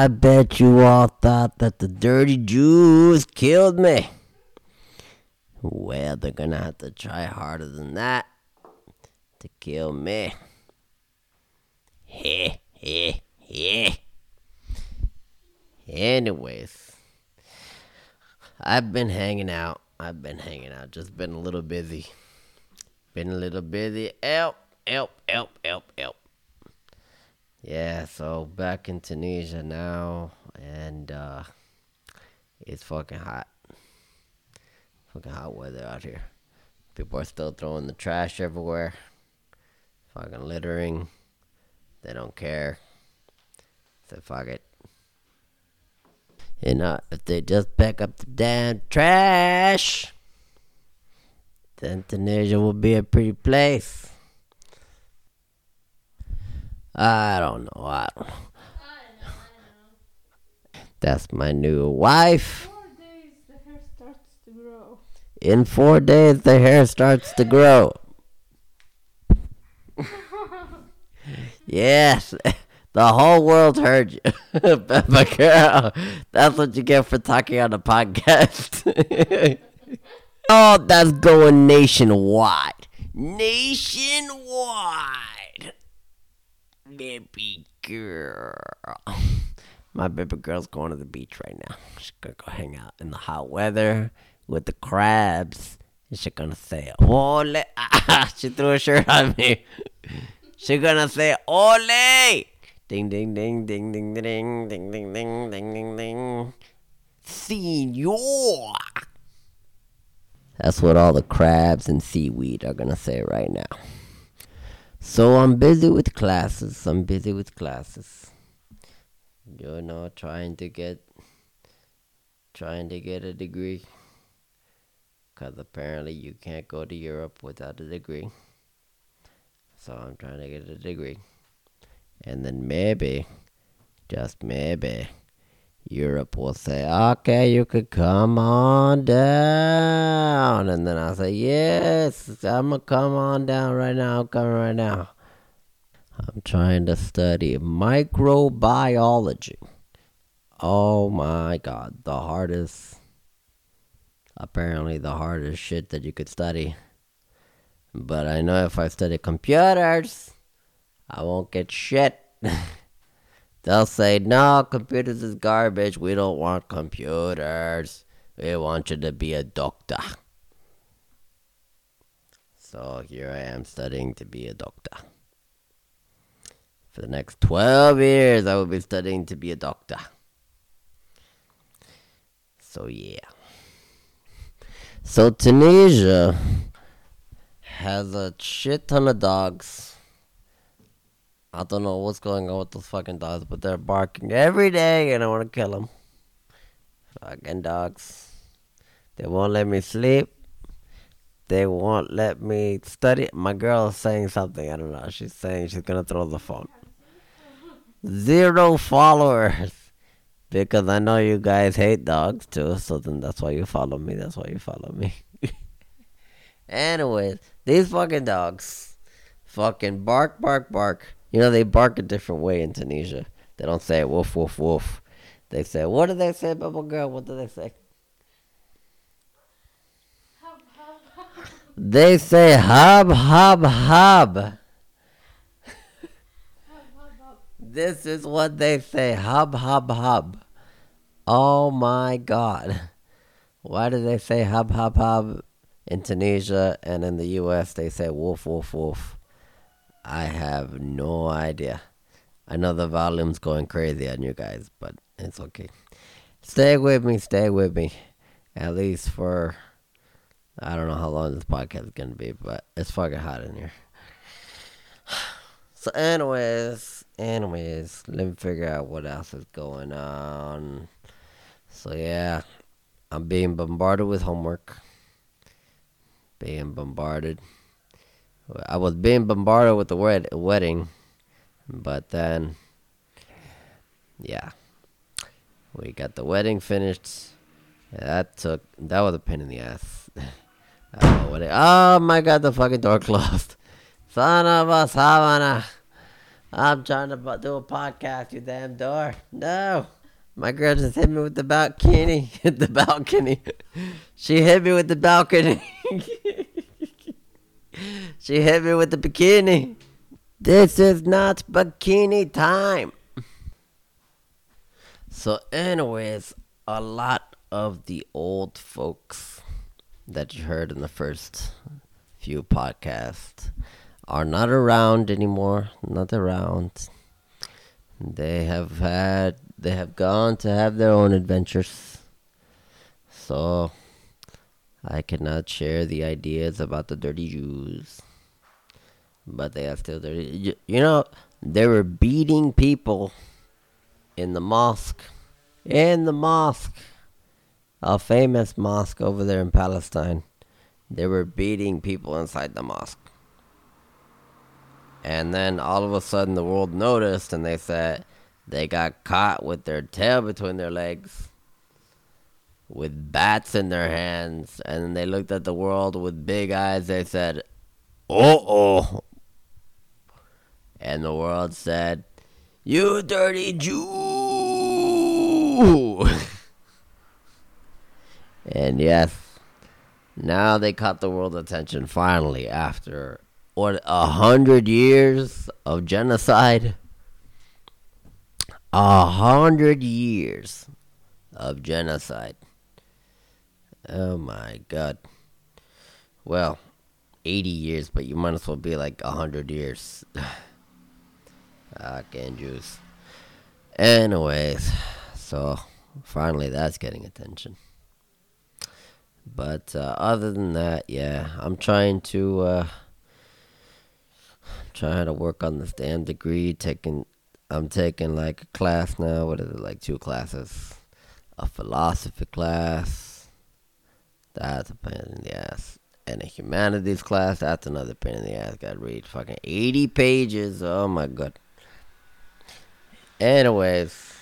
I bet you all thought that the dirty Jews killed me. Well, they're gonna have to try harder than that to kill me. Heh, heh, heh. Anyways, I've been hanging out. I've been hanging out. Just been a little busy. Been a little busy. Help, help, help, help, help. Yeah, so back in Tunisia now, and uh, it's fucking hot. Fucking hot weather out here. People are still throwing the trash everywhere. Fucking littering. They don't care. So fuck it. You know, if they just pick up the damn trash, then Tunisia will be a pretty place. I don't know. I don't know. That's my new wife. Four days the hair starts to grow. In four days, the hair starts to grow. yes, the whole world heard you, Peppa girl. That's what you get for talking on a podcast. oh, that's going nationwide. Nationwide, baby girl. My baby girl's going to the beach right now. She's gonna go hang out in the hot weather with the crabs. And she's gonna say, Ole! Ah, she threw a shirt on me. She's gonna say, Ole! Ding, ding, ding, ding, ding, ding, ding, ding, ding, ding, ding, ding. Senor! That's what all the crabs and seaweed are gonna say right now. So I'm busy with classes. I'm busy with classes. You know trying to get trying to get a degree. Because apparently you can't go to Europe without a degree. So I'm trying to get a degree. And then maybe just maybe Europe will say okay you could come on down and then I'll say yes I'm gonna come on down right now I'm coming right now I'm trying to study microbiology. Oh my god, the hardest, apparently the hardest shit that you could study. But I know if I study computers, I won't get shit. They'll say, no, computers is garbage. We don't want computers. We want you to be a doctor. So here I am studying to be a doctor. For the next 12 years, I will be studying to be a doctor. So, yeah. So, Tunisia has a shit ton of dogs. I don't know what's going on with those fucking dogs, but they're barking every day and I want to kill them. Fucking dogs. They won't let me sleep. They won't let me study. My girl is saying something. I don't know. She's saying she's going to throw the phone zero followers because I know you guys hate dogs too. So then that's why you follow me. That's why you follow me. Anyways, these fucking dogs fucking bark, bark, bark. You know, they bark a different way in Tunisia. They don't say woof, woof, woof. They say, what do they say, bubble girl? What do they say? Hub, hub, hub. They say hub, hub, hub. This is what they say hub, hub, hub. Oh my god. Why do they say hub, hub, hub in Tunisia and in the US they say woof, woof, woof? I have no idea. I know the volume's going crazy on you guys, but it's okay. Stay with me, stay with me. At least for, I don't know how long this podcast is to be, but it's fucking hot in here. So, anyways, anyways, let me figure out what else is going on. So, yeah, I'm being bombarded with homework. Being bombarded. I was being bombarded with the wed- wedding, but then, yeah, we got the wedding finished. That took that was a pain in the ass. oh, my god, the fucking door closed. Son of a savannah. I'm trying to do a podcast, you damn door. No. My girl just hit me with the balcony. Hit the balcony. She hit me with the balcony. she hit me with the bikini. This is not bikini time. So, anyways, a lot of the old folks that you heard in the first few podcasts are not around anymore. Not around. They have had, they have gone to have their own adventures. So, I cannot share the ideas about the dirty Jews. But they are still dirty. You, know, they were beating people in the mosque. In the mosque. A famous mosque over there in Palestine. They were beating people inside the mosque. And then all of a sudden the world noticed and they said they got caught with their tail between their legs. With bats in their hands. And they looked at the world with big eyes. They said, Uh oh. And the world said, You dirty Jew! and yes, now they caught the world's attention finally after what a hundred years of genocide. A hundred years of genocide. Oh my god. Well, 80 years, but you might as well be like 100 years. ah, can juice. Anyways, so finally that's getting attention. But uh, other than that, yeah, I'm trying to uh, trying to work on this damn degree. Taking, I'm taking like a class now. What is it? Like two classes, a philosophy class. That's a pain in the ass. And a humanities class. That's another pain in the ass. Got to read fucking 80 pages. Oh my god. Anyways.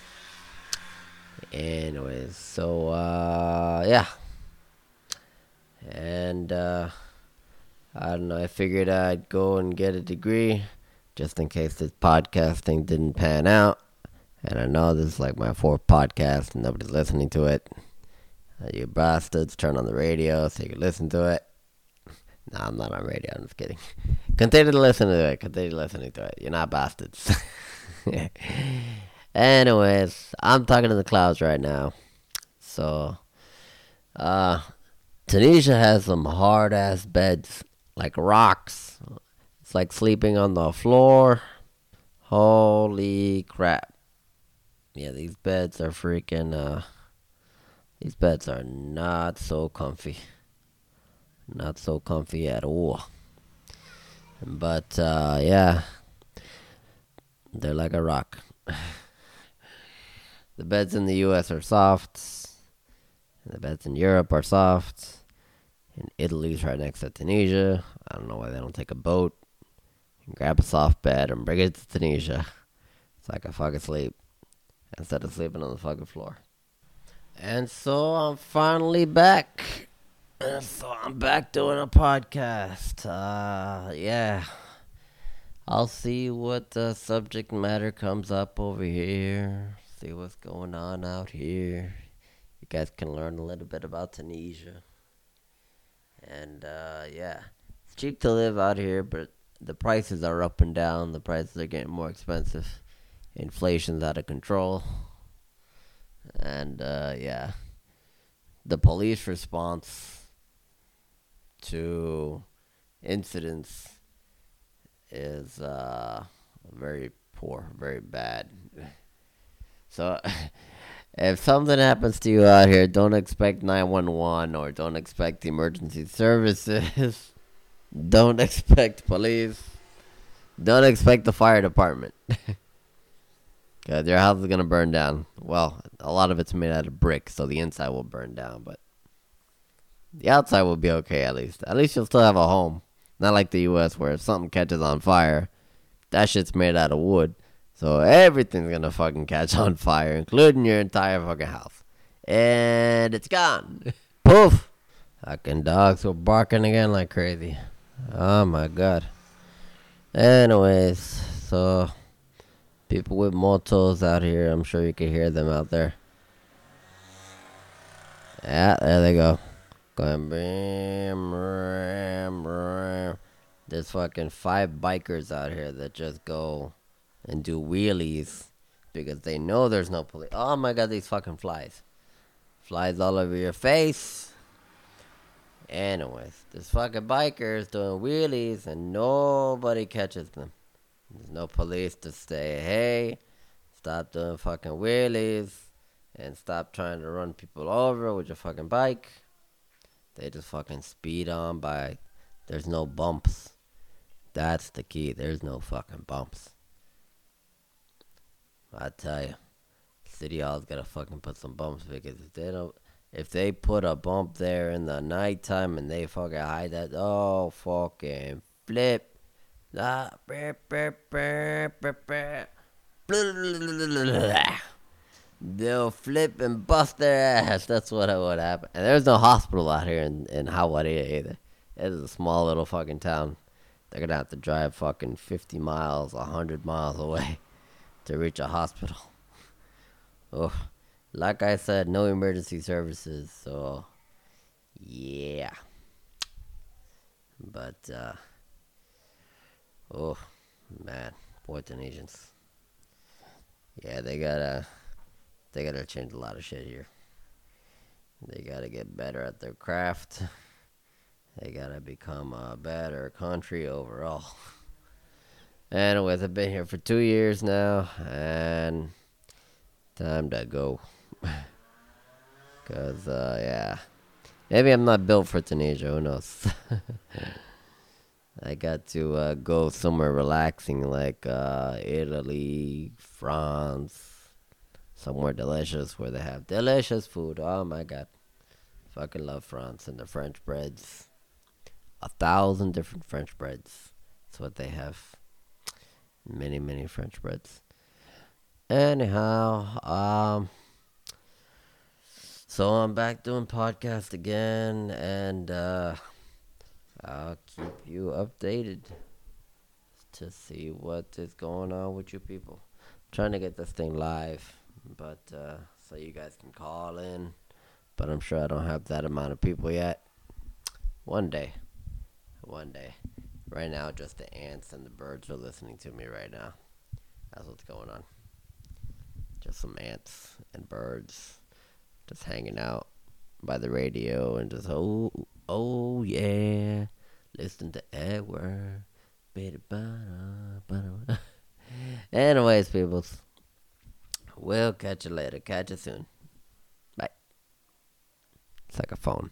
Anyways, so uh yeah. And uh I don't know, I figured I'd go and get a degree just in case this podcasting didn't pan out. And I know this is like my fourth podcast and nobody's listening to it. You bastards, turn on the radio so you can listen to it. No, I'm not on radio, I'm just kidding. Continue to listen to it, continue listening to it. You're not bastards. Anyways, I'm talking to the clouds right now. So, uh, Tunisia has some hard ass beds, like rocks. It's like sleeping on the floor. Holy crap. Yeah, these beds are freaking, uh, these beds are not so comfy. Not so comfy at all. But, uh, yeah, they're like a rock. The beds in the US are soft. The beds in Europe are soft. And Italy's right next to Tunisia. I don't know why they don't take a boat and grab a soft bed and bring it to Tunisia. So I can fucking sleep instead of sleeping on the fucking floor. And so I'm finally back. And so I'm back doing a podcast. Uh, yeah. I'll see what the subject matter comes up over here see what's going on out here. You guys can learn a little bit about Tunisia. And uh, yeah, it's cheap to live out here, but the prices are up and down. The prices are getting more expensive. Inflation's out of control. And uh, yeah, the police response to incidents is uh, very poor, very bad. So, if something happens to you out here, don't expect 911 or don't expect emergency services. don't expect police. Don't expect the fire department. Because your house is going to burn down. Well, a lot of it's made out of brick, so the inside will burn down, but the outside will be okay at least. At least you'll still have a home. Not like the US where if something catches on fire, that shit's made out of wood. So everything's gonna fucking catch on fire, including your entire fucking house. And it's gone. Poof! Fucking dogs were barking again like crazy. Oh my god. Anyways, so People with motos out here. I'm sure you can hear them out there. Yeah, there they go. Going bam, ram, ram. There's fucking five bikers out here that just go and do wheelies because they know there's no police. Oh my god, these fucking flies. Flies all over your face. Anyways, there's fucking bikers doing wheelies and nobody catches them. There's no police to say, hey, stop doing fucking wheelies and stop trying to run people over with your fucking bike. They just fucking speed on by. There's no bumps. That's the key. There's no fucking bumps. I tell you, City Hall's gotta fucking put some bumps because if they don't, if they put a bump there in the nighttime and they fucking hide that, oh fucking flip, They'll flip and bust their ass. That's what would happen. And there's no hospital out here in in Hawaii either. It is a small little fucking town. They're gonna have to drive fucking 50 miles, 100 miles away to reach a hospital. Oh, like I said, no emergency services, so yeah. But uh, oh man, Puerto Natians. Yeah, they gotta they gotta change a lot of shit here. They gotta get better at their craft. They gotta become a better country overall. Anyways, I've been here for two years now, and time to go. Cause uh, yeah, maybe I'm not built for Tunisia. Who knows? I got to uh, go somewhere relaxing like uh, Italy, France, somewhere delicious where they have delicious food. Oh my god, fucking love France and the French breads. A thousand different French breads. That's what they have. Many, many French breads. Anyhow, um, so I'm back doing podcast again, and uh, I'll keep you updated to see what is going on with you people. trying to get this thing live, but uh, so you guys can call in. But I'm sure I don't have that amount of people yet. One day, one day. Right now, just the ants and the birds are listening to me right now. That's what's going on. Just some ants and birds just hanging out by the radio and just, oh, oh yeah, listen to Edward. Anyways, peoples, we'll catch you later. Catch you soon. Bye. It's like a phone.